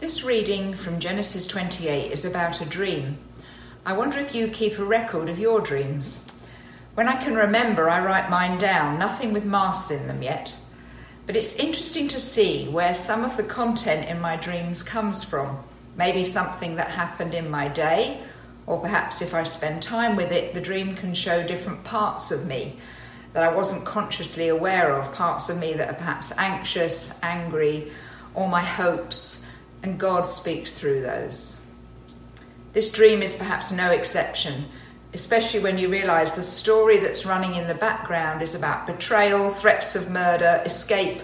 This reading from Genesis 28 is about a dream. I wonder if you keep a record of your dreams. When I can remember, I write mine down, nothing with masks in them yet. But it's interesting to see where some of the content in my dreams comes from. Maybe something that happened in my day, or perhaps if I spend time with it, the dream can show different parts of me that I wasn't consciously aware of, parts of me that are perhaps anxious, angry, or my hopes, and God speaks through those. This dream is perhaps no exception, especially when you realize the story that's running in the background is about betrayal, threats of murder, escape,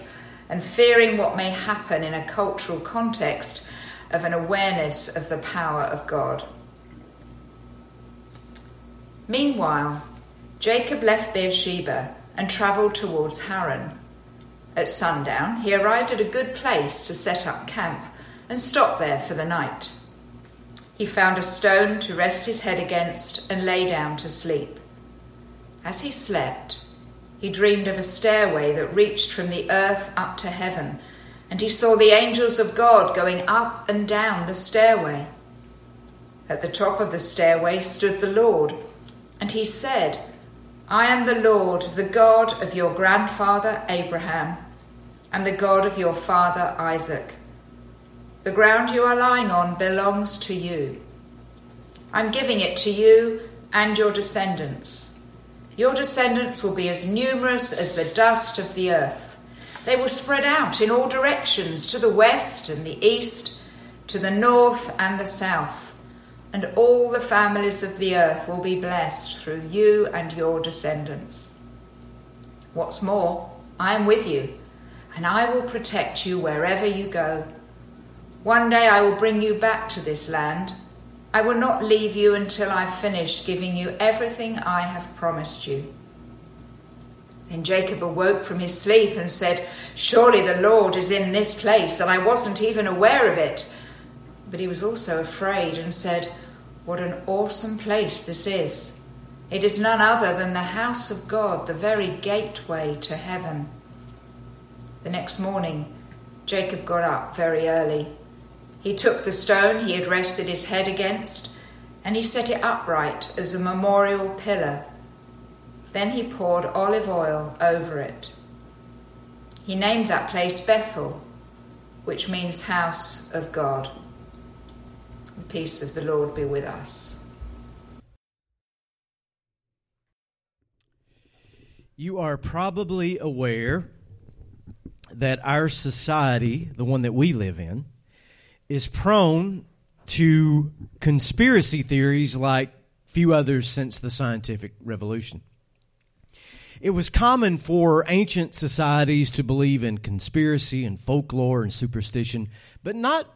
and fearing what may happen in a cultural context of an awareness of the power of God. Meanwhile, Jacob left Beersheba and travelled towards Haran. At sundown, he arrived at a good place to set up camp and stopped there for the night. He found a stone to rest his head against and lay down to sleep. As he slept, he dreamed of a stairway that reached from the earth up to heaven, and he saw the angels of God going up and down the stairway. At the top of the stairway stood the Lord, and he said, I am the Lord, the God of your grandfather Abraham, and the God of your father Isaac. The ground you are lying on belongs to you. I'm giving it to you and your descendants. Your descendants will be as numerous as the dust of the earth. They will spread out in all directions to the west and the east, to the north and the south, and all the families of the earth will be blessed through you and your descendants. What's more, I am with you, and I will protect you wherever you go. One day I will bring you back to this land. I will not leave you until I've finished giving you everything I have promised you. Then Jacob awoke from his sleep and said, Surely the Lord is in this place, and I wasn't even aware of it. But he was also afraid and said, What an awesome place this is! It is none other than the house of God, the very gateway to heaven. The next morning, Jacob got up very early. He took the stone he had rested his head against, and he set it upright as a memorial pillar. Then he poured olive oil over it. He named that place Bethel, which means house of God. The peace of the Lord be with us. You are probably aware that our society, the one that we live in, is prone to conspiracy theories like few others since the scientific revolution. It was common for ancient societies to believe in conspiracy and folklore and superstition, but not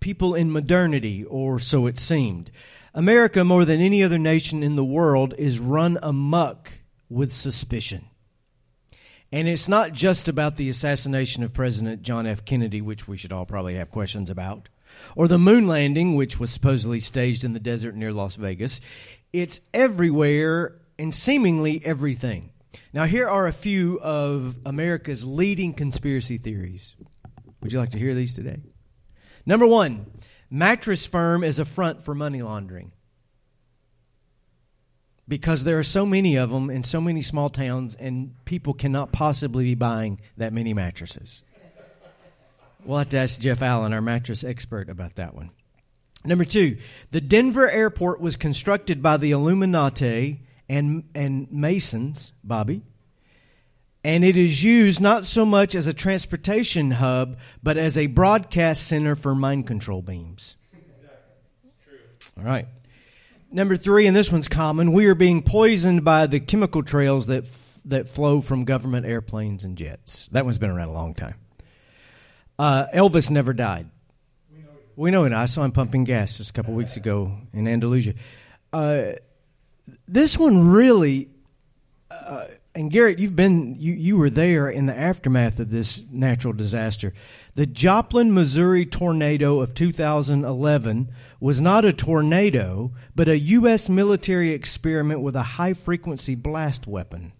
people in modernity, or so it seemed. America, more than any other nation in the world, is run amuck with suspicion. And it's not just about the assassination of President John F. Kennedy, which we should all probably have questions about, or the moon landing, which was supposedly staged in the desert near Las Vegas. It's everywhere and seemingly everything. Now, here are a few of America's leading conspiracy theories. Would you like to hear these today? Number one mattress firm is a front for money laundering because there are so many of them in so many small towns, and people cannot possibly be buying that many mattresses. We'll have to ask Jeff Allen, our mattress expert, about that one. Number two, the Denver airport was constructed by the Illuminati and, and Masons, Bobby, and it is used not so much as a transportation hub, but as a broadcast center for mind control beams. All right. Number three, and this one's common, we are being poisoned by the chemical trails that that flow from government airplanes and jets. That one's been around a long time. Uh, Elvis never died. We know, we know it. I saw him pumping gas just a couple weeks ago in Andalusia. Uh, this one really, uh, and Garrett, you've been you you were there in the aftermath of this natural disaster. The Joplin, Missouri tornado of 2011 was not a tornado, but a U.S. military experiment with a high frequency blast weapon.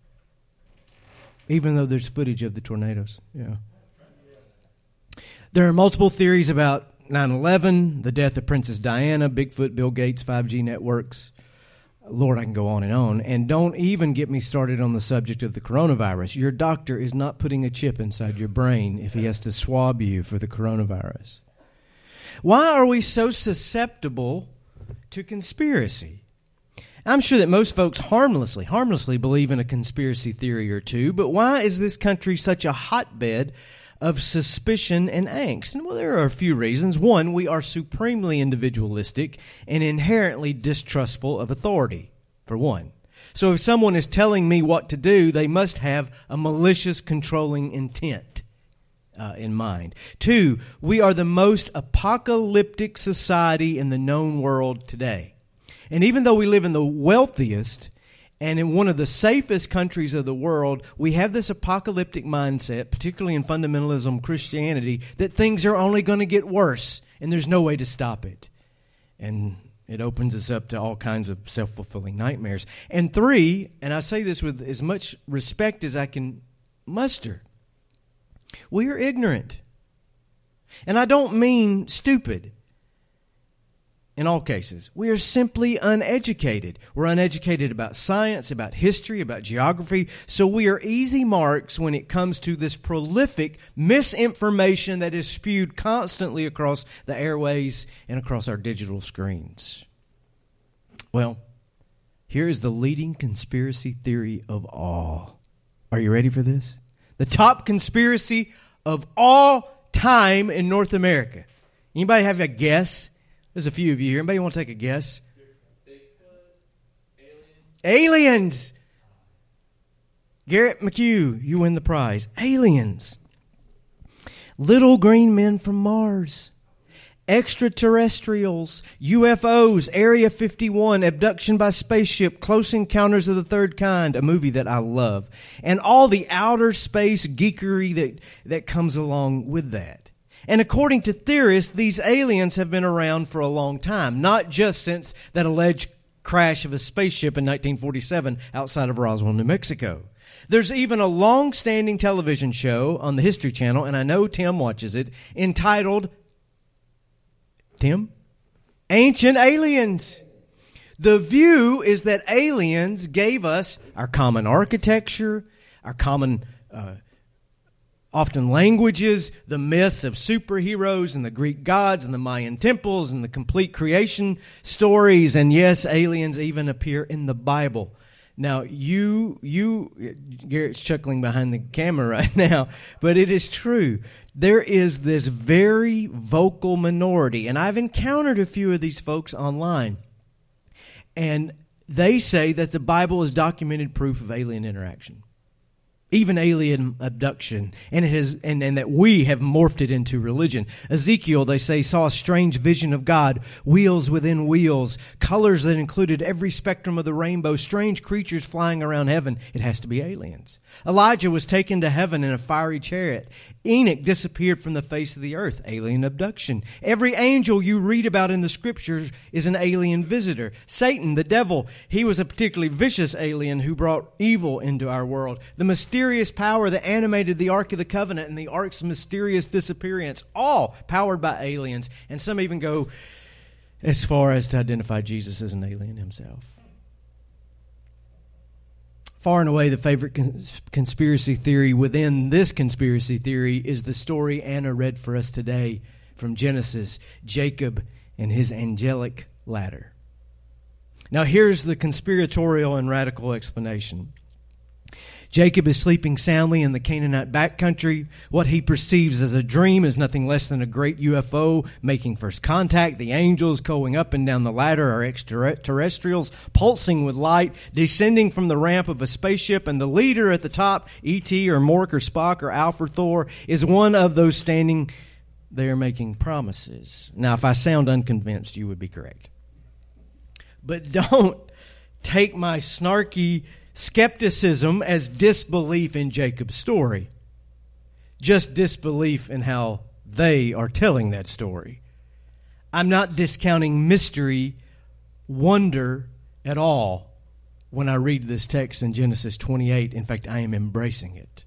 Even though there's footage of the tornadoes, yeah. There are multiple theories about 9 11, the death of Princess Diana, Bigfoot, Bill Gates, 5G networks. Lord, I can go on and on. And don't even get me started on the subject of the coronavirus. Your doctor is not putting a chip inside your brain if he has to swab you for the coronavirus. Why are we so susceptible to conspiracy? I'm sure that most folks harmlessly, harmlessly believe in a conspiracy theory or two, but why is this country such a hotbed of suspicion and angst? And well, there are a few reasons. One, we are supremely individualistic and inherently distrustful of authority, for one. So if someone is telling me what to do, they must have a malicious controlling intent. Uh, in mind. Two, we are the most apocalyptic society in the known world today. And even though we live in the wealthiest and in one of the safest countries of the world, we have this apocalyptic mindset, particularly in fundamentalism Christianity, that things are only going to get worse and there's no way to stop it. And it opens us up to all kinds of self fulfilling nightmares. And three, and I say this with as much respect as I can muster, we are ignorant. And I don't mean stupid in all cases. We are simply uneducated. We're uneducated about science, about history, about geography, so we are easy marks when it comes to this prolific misinformation that is spewed constantly across the airways and across our digital screens. Well, here is the leading conspiracy theory of all. Are you ready for this? The top conspiracy of all time in North America. Anybody have a guess? There's a few of you here. Anybody want to take a guess? aliens. aliens. Garrett McHugh, you win the prize. Aliens. Little green men from Mars. Extraterrestrials, UFOs, Area 51, abduction by spaceship, Close Encounters of the Third Kind, a movie that I love, and all the outer space geekery that, that comes along with that. And according to theorists, these aliens have been around for a long time, not just since that alleged crash of a spaceship in 1947 outside of Roswell, New Mexico. There's even a long standing television show on the History Channel, and I know Tim watches it, entitled Tim? Ancient Aliens. The view is that aliens gave us our common architecture, our common uh, often languages, the myths of superheroes and the Greek gods and the Mayan temples and the complete creation stories. And yes, aliens even appear in the Bible. Now, you, you, Garrett's chuckling behind the camera right now, but it is true. There is this very vocal minority, and I've encountered a few of these folks online, and they say that the Bible is documented proof of alien interaction even alien abduction, and it has, and, and that we have morphed it into religion. Ezekiel, they say, saw a strange vision of God, wheels within wheels, colors that included every spectrum of the rainbow, strange creatures flying around heaven. It has to be aliens. Elijah was taken to heaven in a fiery chariot. Enoch disappeared from the face of the earth, alien abduction. Every angel you read about in the scriptures is an alien visitor. Satan, the devil, he was a particularly vicious alien who brought evil into our world. The mysterious power that animated the Ark of the Covenant and the Ark's mysterious disappearance, all powered by aliens. And some even go as far as to identify Jesus as an alien himself far and away the favorite cons- conspiracy theory within this conspiracy theory is the story Anna read for us today from Genesis Jacob and his angelic ladder. Now, here's the conspiratorial and radical explanation. Jacob is sleeping soundly in the Canaanite backcountry. What he perceives as a dream is nothing less than a great UFO making first contact. The angels going up and down the ladder are extraterrestrials pulsing with light, descending from the ramp of a spaceship, and the leader at the top, E.T. or Mork or Spock or Alpha Thor, is one of those standing there making promises. Now, if I sound unconvinced, you would be correct. But don't take my snarky skepticism as disbelief in Jacob's story, just disbelief in how they are telling that story. I'm not discounting mystery, wonder at all when I read this text in Genesis 28. In fact, I am embracing it.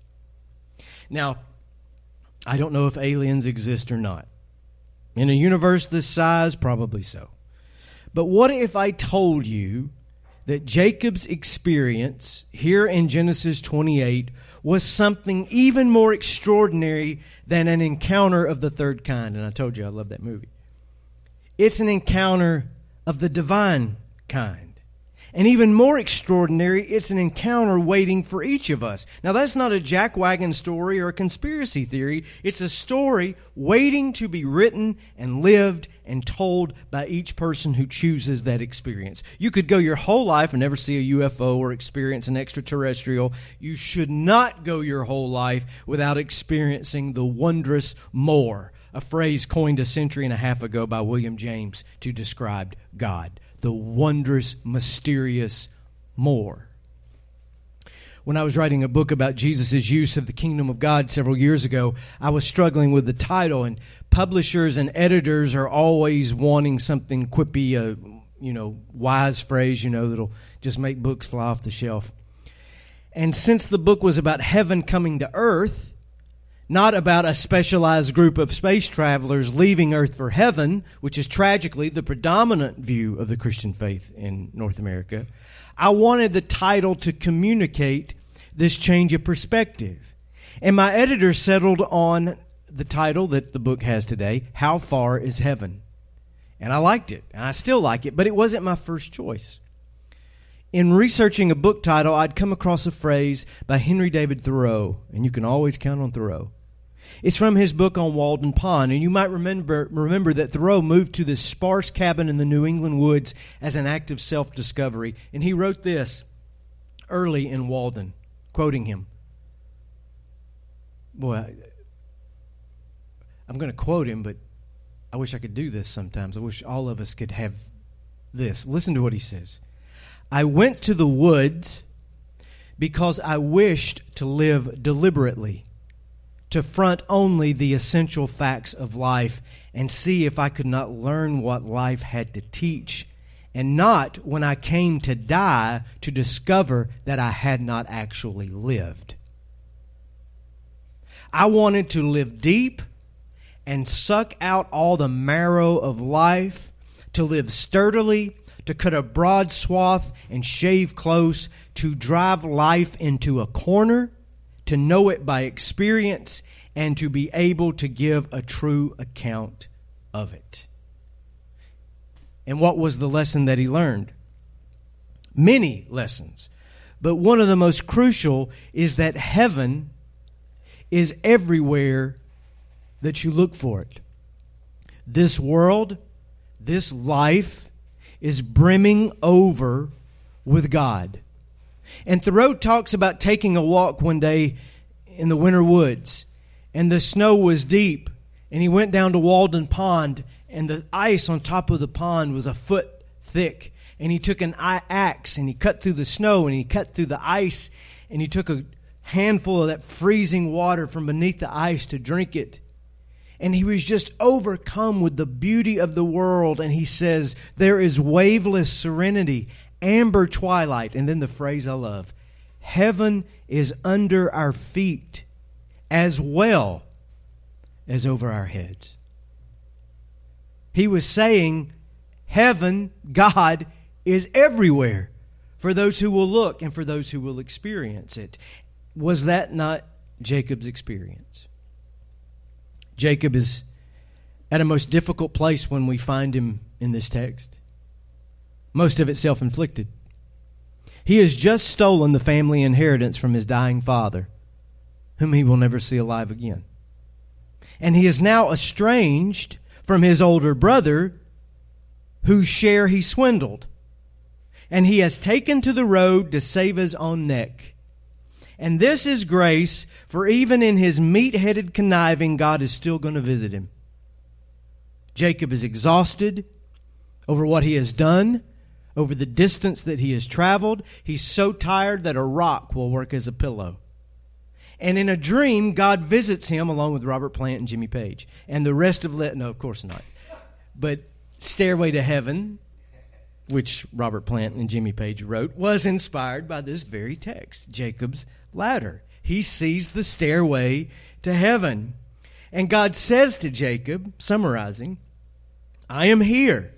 Now, I don't know if aliens exist or not. In a universe this size, probably so. But what if I told you that Jacob's experience here in Genesis 28 was something even more extraordinary than an encounter of the third kind? And I told you I love that movie. It's an encounter of the divine kind. And even more extraordinary, it's an encounter waiting for each of us. Now, that's not a jackwagon story or a conspiracy theory. It's a story waiting to be written and lived and told by each person who chooses that experience. You could go your whole life and never see a UFO or experience an extraterrestrial. You should not go your whole life without experiencing the wondrous more, a phrase coined a century and a half ago by William James to describe God the wondrous, mysterious more. When I was writing a book about Jesus' use of the kingdom of God several years ago, I was struggling with the title, and publishers and editors are always wanting something quippy, a you know, wise phrase, you know, that'll just make books fly off the shelf. And since the book was about heaven coming to earth, not about a specialized group of space travelers leaving Earth for heaven, which is tragically the predominant view of the Christian faith in North America. I wanted the title to communicate this change of perspective. And my editor settled on the title that the book has today How Far is Heaven? And I liked it, and I still like it, but it wasn't my first choice. In researching a book title, I'd come across a phrase by Henry David Thoreau, and you can always count on Thoreau. It's from his book on Walden Pond, and you might remember remember that Thoreau moved to this sparse cabin in the New England woods as an act of self-discovery, and he wrote this early in Walden, quoting him. Boy, I'm going to quote him, but I wish I could do this sometimes. I wish all of us could have this. Listen to what he says. I went to the woods because I wished to live deliberately to front only the essential facts of life and see if I could not learn what life had to teach, and not when I came to die to discover that I had not actually lived. I wanted to live deep and suck out all the marrow of life, to live sturdily, to cut a broad swath and shave close, to drive life into a corner to know it by experience, and to be able to give a true account of it. And what was the lesson that he learned? Many lessons. But one of the most crucial is that heaven is everywhere that you look for it. This world, this life is brimming over with God. And Thoreau talks about taking a walk one day in the winter woods, and the snow was deep, and he went down to Walden Pond, and the ice on top of the pond was a foot thick. And he took an axe and he cut through the snow and he cut through the ice and he took a handful of that freezing water from beneath the ice to drink it. And he was just overcome with the beauty of the world. And he says, There is waveless serenity amber twilight. And then the phrase I love Heaven is under our feet as well as over our heads. He was saying, Heaven, God, is everywhere for those who will look and for those who will experience it. Was that not Jacob's experience? Jacob is at a most difficult place when we find him in this text most of it self inflicted. He has just stolen the family inheritance from his dying father, whom he will never see alive again. And he is now estranged from his older brother, whose share he swindled. And he has taken to the road to save his own neck. And this is grace, for even in his meat headed conniving, God is still going to visit him. Jacob is exhausted over what he has done over the distance that he has traveled. He's so tired that a rock will work as a pillow. And in a dream, God visits him along with Robert Plant and Jimmy Page. And the rest of Let, no, of course not. But Stairway to Heaven, which Robert Plant and Jimmy Page wrote, was inspired by this very text Jacob's ladder. He sees the stairway to heaven. And God says to Jacob, summarizing, I am here.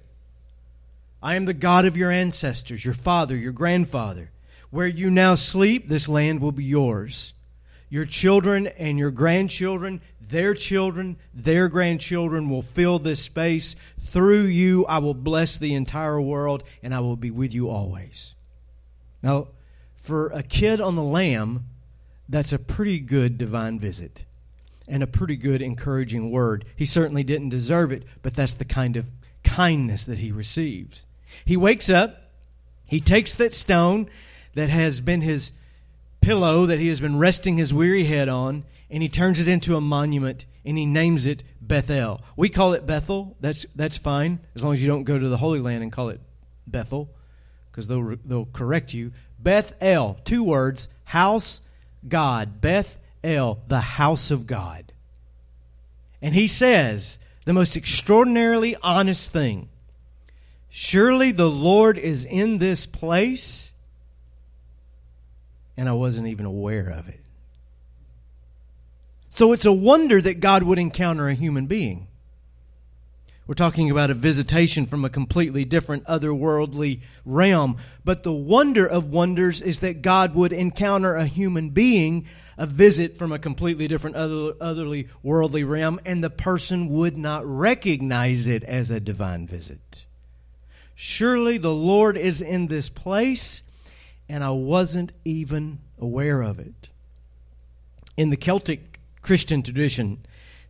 I am the God of your ancestors, your father, your grandfather. Where you now sleep, this land will be yours. Your children and your grandchildren, their children, their grandchildren will fill this space. Through you, I will bless the entire world, and I will be with you always. Now, for a kid on the lam, that's a pretty good divine visit and a pretty good encouraging word. He certainly didn't deserve it, but that's the kind of kindness that he received. He wakes up, he takes that stone that has been his pillow that he has been resting his weary head on, and he turns it into a monument and he names it Bethel. We call it Bethel. That's that's fine as long as you don't go to the Holy Land and call it Bethel, because they'll they'll correct you. Bethel, two words, house God. Beth El, the house of God. And he says the most extraordinarily honest thing. Surely the Lord is in this place and I wasn't even aware of it. So it's a wonder that God would encounter a human being. We're talking about a visitation from a completely different otherworldly realm. But the wonder of wonders is that God would encounter a human being, a visit from a completely different other, otherly worldly realm, and the person would not recognize it as a divine visit. Surely the Lord is in this place and I wasn't even aware of it. In the Celtic Christian tradition,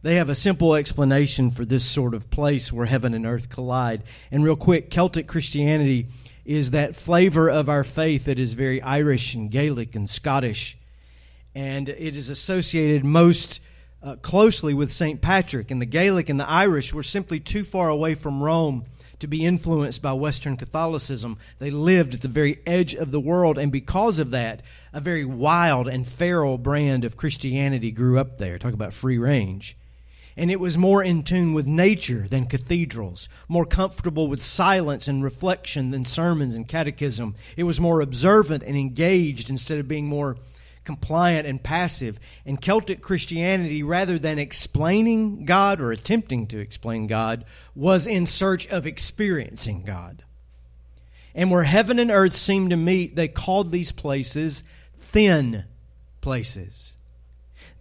they have a simple explanation for this sort of place where heaven and earth collide. And real quick, Celtic Christianity is that flavor of our faith that is very Irish and Gaelic and Scottish. And it is associated most uh, closely with St. Patrick. And the Gaelic and the Irish were simply too far away from Rome to be influenced by Western Catholicism. They lived at the very edge of the world, and because of that, a very wild and feral brand of Christianity grew up there. Talk about free range. And it was more in tune with nature than cathedrals, more comfortable with silence and reflection than sermons and catechism. It was more observant and engaged instead of being more compliant and passive. And Celtic Christianity, rather than explaining God or attempting to explain God, was in search of experiencing God. And where heaven and earth seemed to meet, they called these places thin places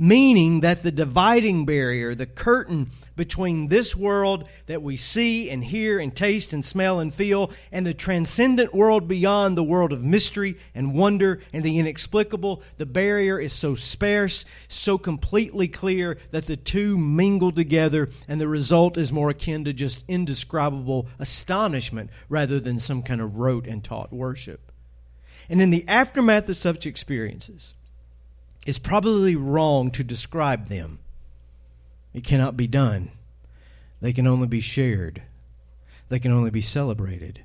meaning that the dividing barrier, the curtain between this world that we see and hear and taste and smell and feel, and the transcendent world beyond the world of mystery and wonder and the inexplicable, the barrier is so sparse, so completely clear that the two mingle together, and the result is more akin to just indescribable astonishment rather than some kind of rote and taught worship. And in the aftermath of such experiences, it's probably wrong to describe them. It cannot be done. They can only be shared, they can only be celebrated.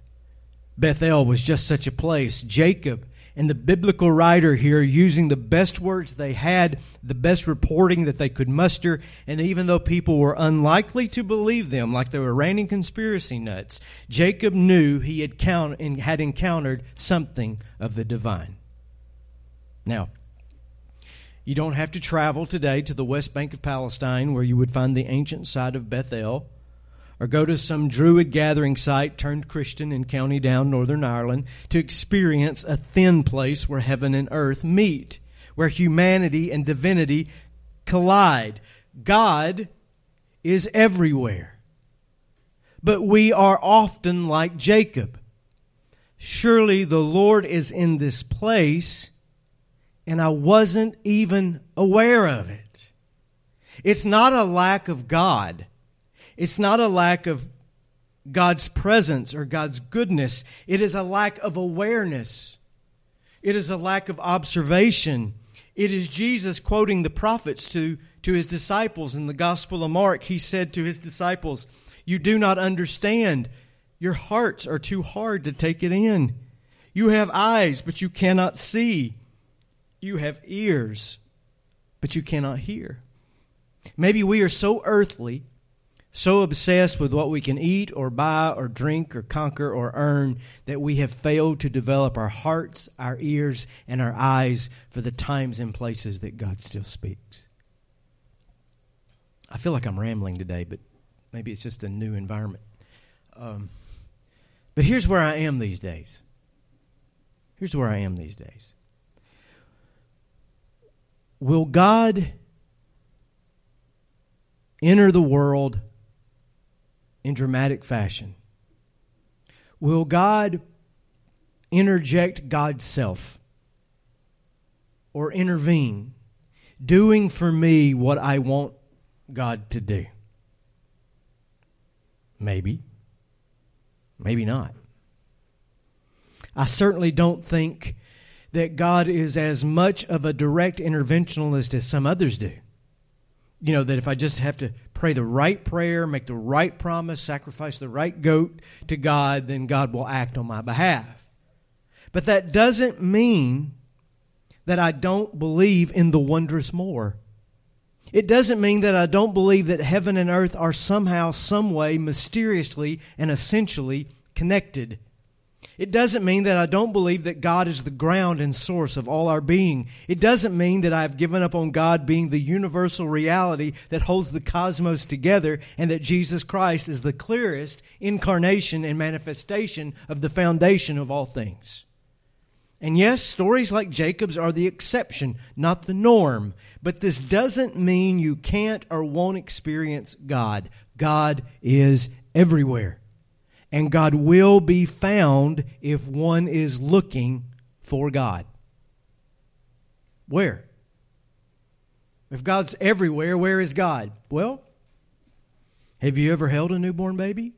Bethel was just such a place. Jacob and the biblical writer here using the best words they had, the best reporting that they could muster, and even though people were unlikely to believe them, like they were reigning conspiracy nuts, Jacob knew he had, count, had encountered something of the divine. Now, you don't have to travel today to the west bank of Palestine where you would find the ancient site of Bethel, or go to some Druid gathering site turned Christian in County Down, Northern Ireland, to experience a thin place where heaven and earth meet, where humanity and divinity collide. God is everywhere. But we are often like Jacob. Surely the Lord is in this place and I wasn't even aware of it. It's not a lack of God. It's not a lack of God's presence or God's goodness. It is a lack of awareness. It is a lack of observation. It is Jesus quoting the prophets to, to his disciples in the Gospel of Mark. He said to his disciples, You do not understand. Your hearts are too hard to take it in. You have eyes, but you cannot see. You have ears, but you cannot hear. Maybe we are so earthly, so obsessed with what we can eat or buy or drink or conquer or earn that we have failed to develop our hearts, our ears, and our eyes for the times and places that God still speaks. I feel like I'm rambling today, but maybe it's just a new environment. Um, but here's where I am these days. Here's where I am these days. Will God enter the world in dramatic fashion? Will God interject God's self or intervene, doing for me what I want God to do? Maybe. Maybe not. I certainly don't think that God is as much of a direct interventionalist as some others do. You know, that if I just have to pray the right prayer, make the right promise, sacrifice the right goat to God, then God will act on my behalf. But that doesn't mean that I don't believe in the wondrous more. It doesn't mean that I don't believe that heaven and earth are somehow, some way, mysteriously and essentially connected. It doesn't mean that I don't believe that God is the ground and source of all our being. It doesn't mean that I've given up on God being the universal reality that holds the cosmos together and that Jesus Christ is the clearest incarnation and manifestation of the foundation of all things. And yes, stories like Jacob's are the exception, not the norm. But this doesn't mean you can't or won't experience God. God is everywhere. And God will be found if one is looking for God. Where? If God's everywhere, where is God? Well, have you ever held a newborn baby?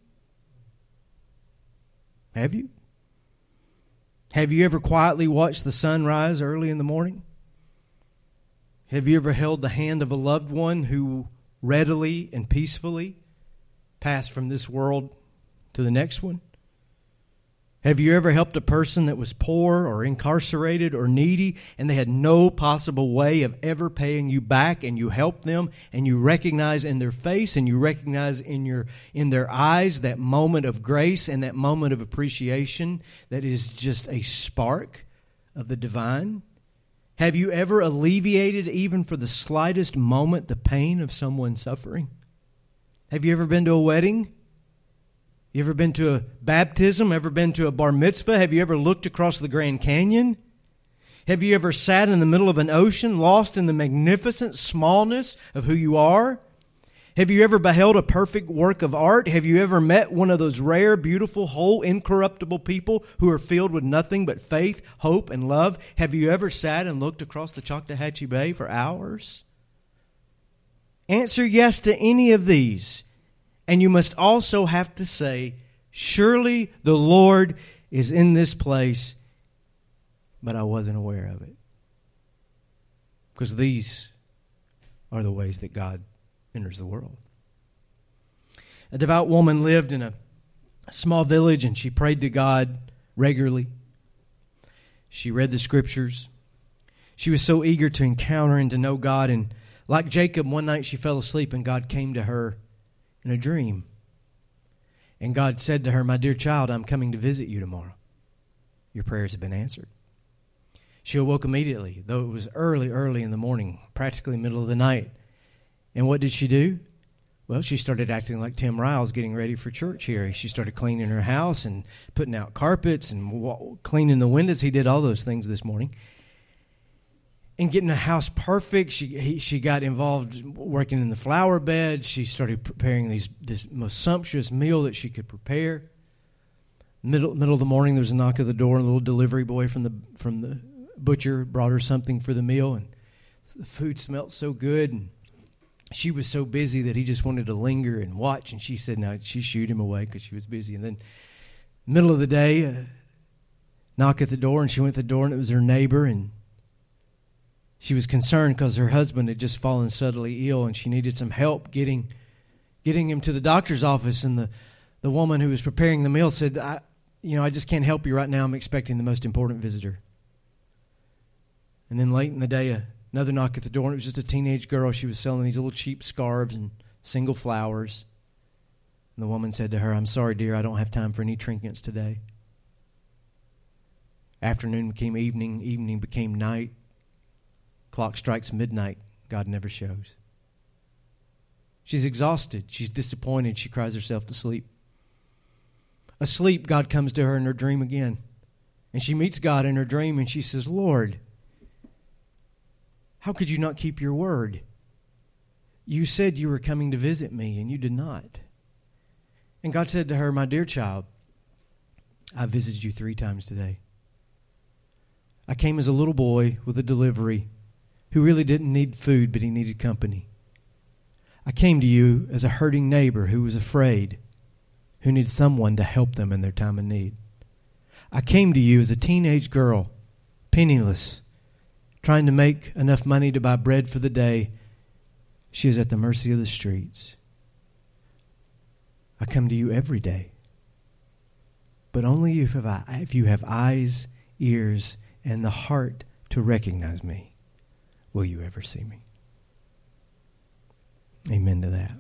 Have you? Have you ever quietly watched the sun rise early in the morning? Have you ever held the hand of a loved one who readily and peacefully passed from this world to the next one? Have you ever helped a person that was poor or incarcerated or needy and they had no possible way of ever paying you back and you helped them and you recognize in their face and you recognize in your in their eyes that moment of grace and that moment of appreciation that is just a spark of the divine? Have you ever alleviated even for the slightest moment the pain of someone suffering? Have you ever been to a wedding you ever been to a baptism? Ever been to a bar mitzvah? Have you ever looked across the Grand Canyon? Have you ever sat in the middle of an ocean, lost in the magnificent smallness of who you are? Have you ever beheld a perfect work of art? Have you ever met one of those rare, beautiful, whole, incorruptible people who are filled with nothing but faith, hope, and love? Have you ever sat and looked across the Choctawhatchee Bay for hours? Answer yes to any of these, and you must also have to say, Surely the Lord is in this place, but I wasn't aware of it. Because these are the ways that God enters the world. A devout woman lived in a small village and she prayed to God regularly. She read the scriptures. She was so eager to encounter and to know God. And like Jacob, one night she fell asleep and God came to her in a dream. And God said to her, My dear child, I'm coming to visit you tomorrow. Your prayers have been answered. She awoke immediately, though it was early, early in the morning, practically middle of the night. And what did she do? Well, she started acting like Tim Riles getting ready for church here. She started cleaning her house and putting out carpets and cleaning the windows. He did all those things this morning and getting the house perfect. She he, she got involved working in the flower bed. She started preparing these this most sumptuous meal that she could prepare. Middle middle of the morning, there was a knock at the door, and a little delivery boy from the from the butcher brought her something for the meal, and the food smelled so good, and she was so busy that he just wanted to linger and watch. And she said, "No," she shooed him away because she was busy. And then, middle of the day, uh, knock at the door, and she went to the door, and it was her neighbor, and she was concerned because her husband had just fallen suddenly ill and she needed some help getting getting him to the doctor's office. And the, the woman who was preparing the meal said I you know I just can't help you right now. I'm expecting the most important visitor. And then late in the day another knock at the door and it was just a teenage girl. She was selling these little cheap scarves and single flowers. And the woman said to her I'm sorry dear. I don't have time for any trinkets today. Afternoon became evening. Evening became night Clock strikes midnight. God never shows. She's exhausted. She's disappointed. She cries herself to sleep. Asleep, God comes to her in her dream again. And she meets God in her dream and she says, Lord, how could you not keep your word? You said you were coming to visit me, and you did not. And God said to her, My dear child, I visited you three times today. I came as a little boy with a delivery who really didn't need food, but he needed company. I came to you as a hurting neighbor who was afraid, who needed someone to help them in their time of need. I came to you as a teenage girl, penniless, trying to make enough money to buy bread for the day. She is at the mercy of the streets. I come to you every day. But only if, I, if you have eyes, ears, and the heart to recognize me will you ever see me. Amen to that.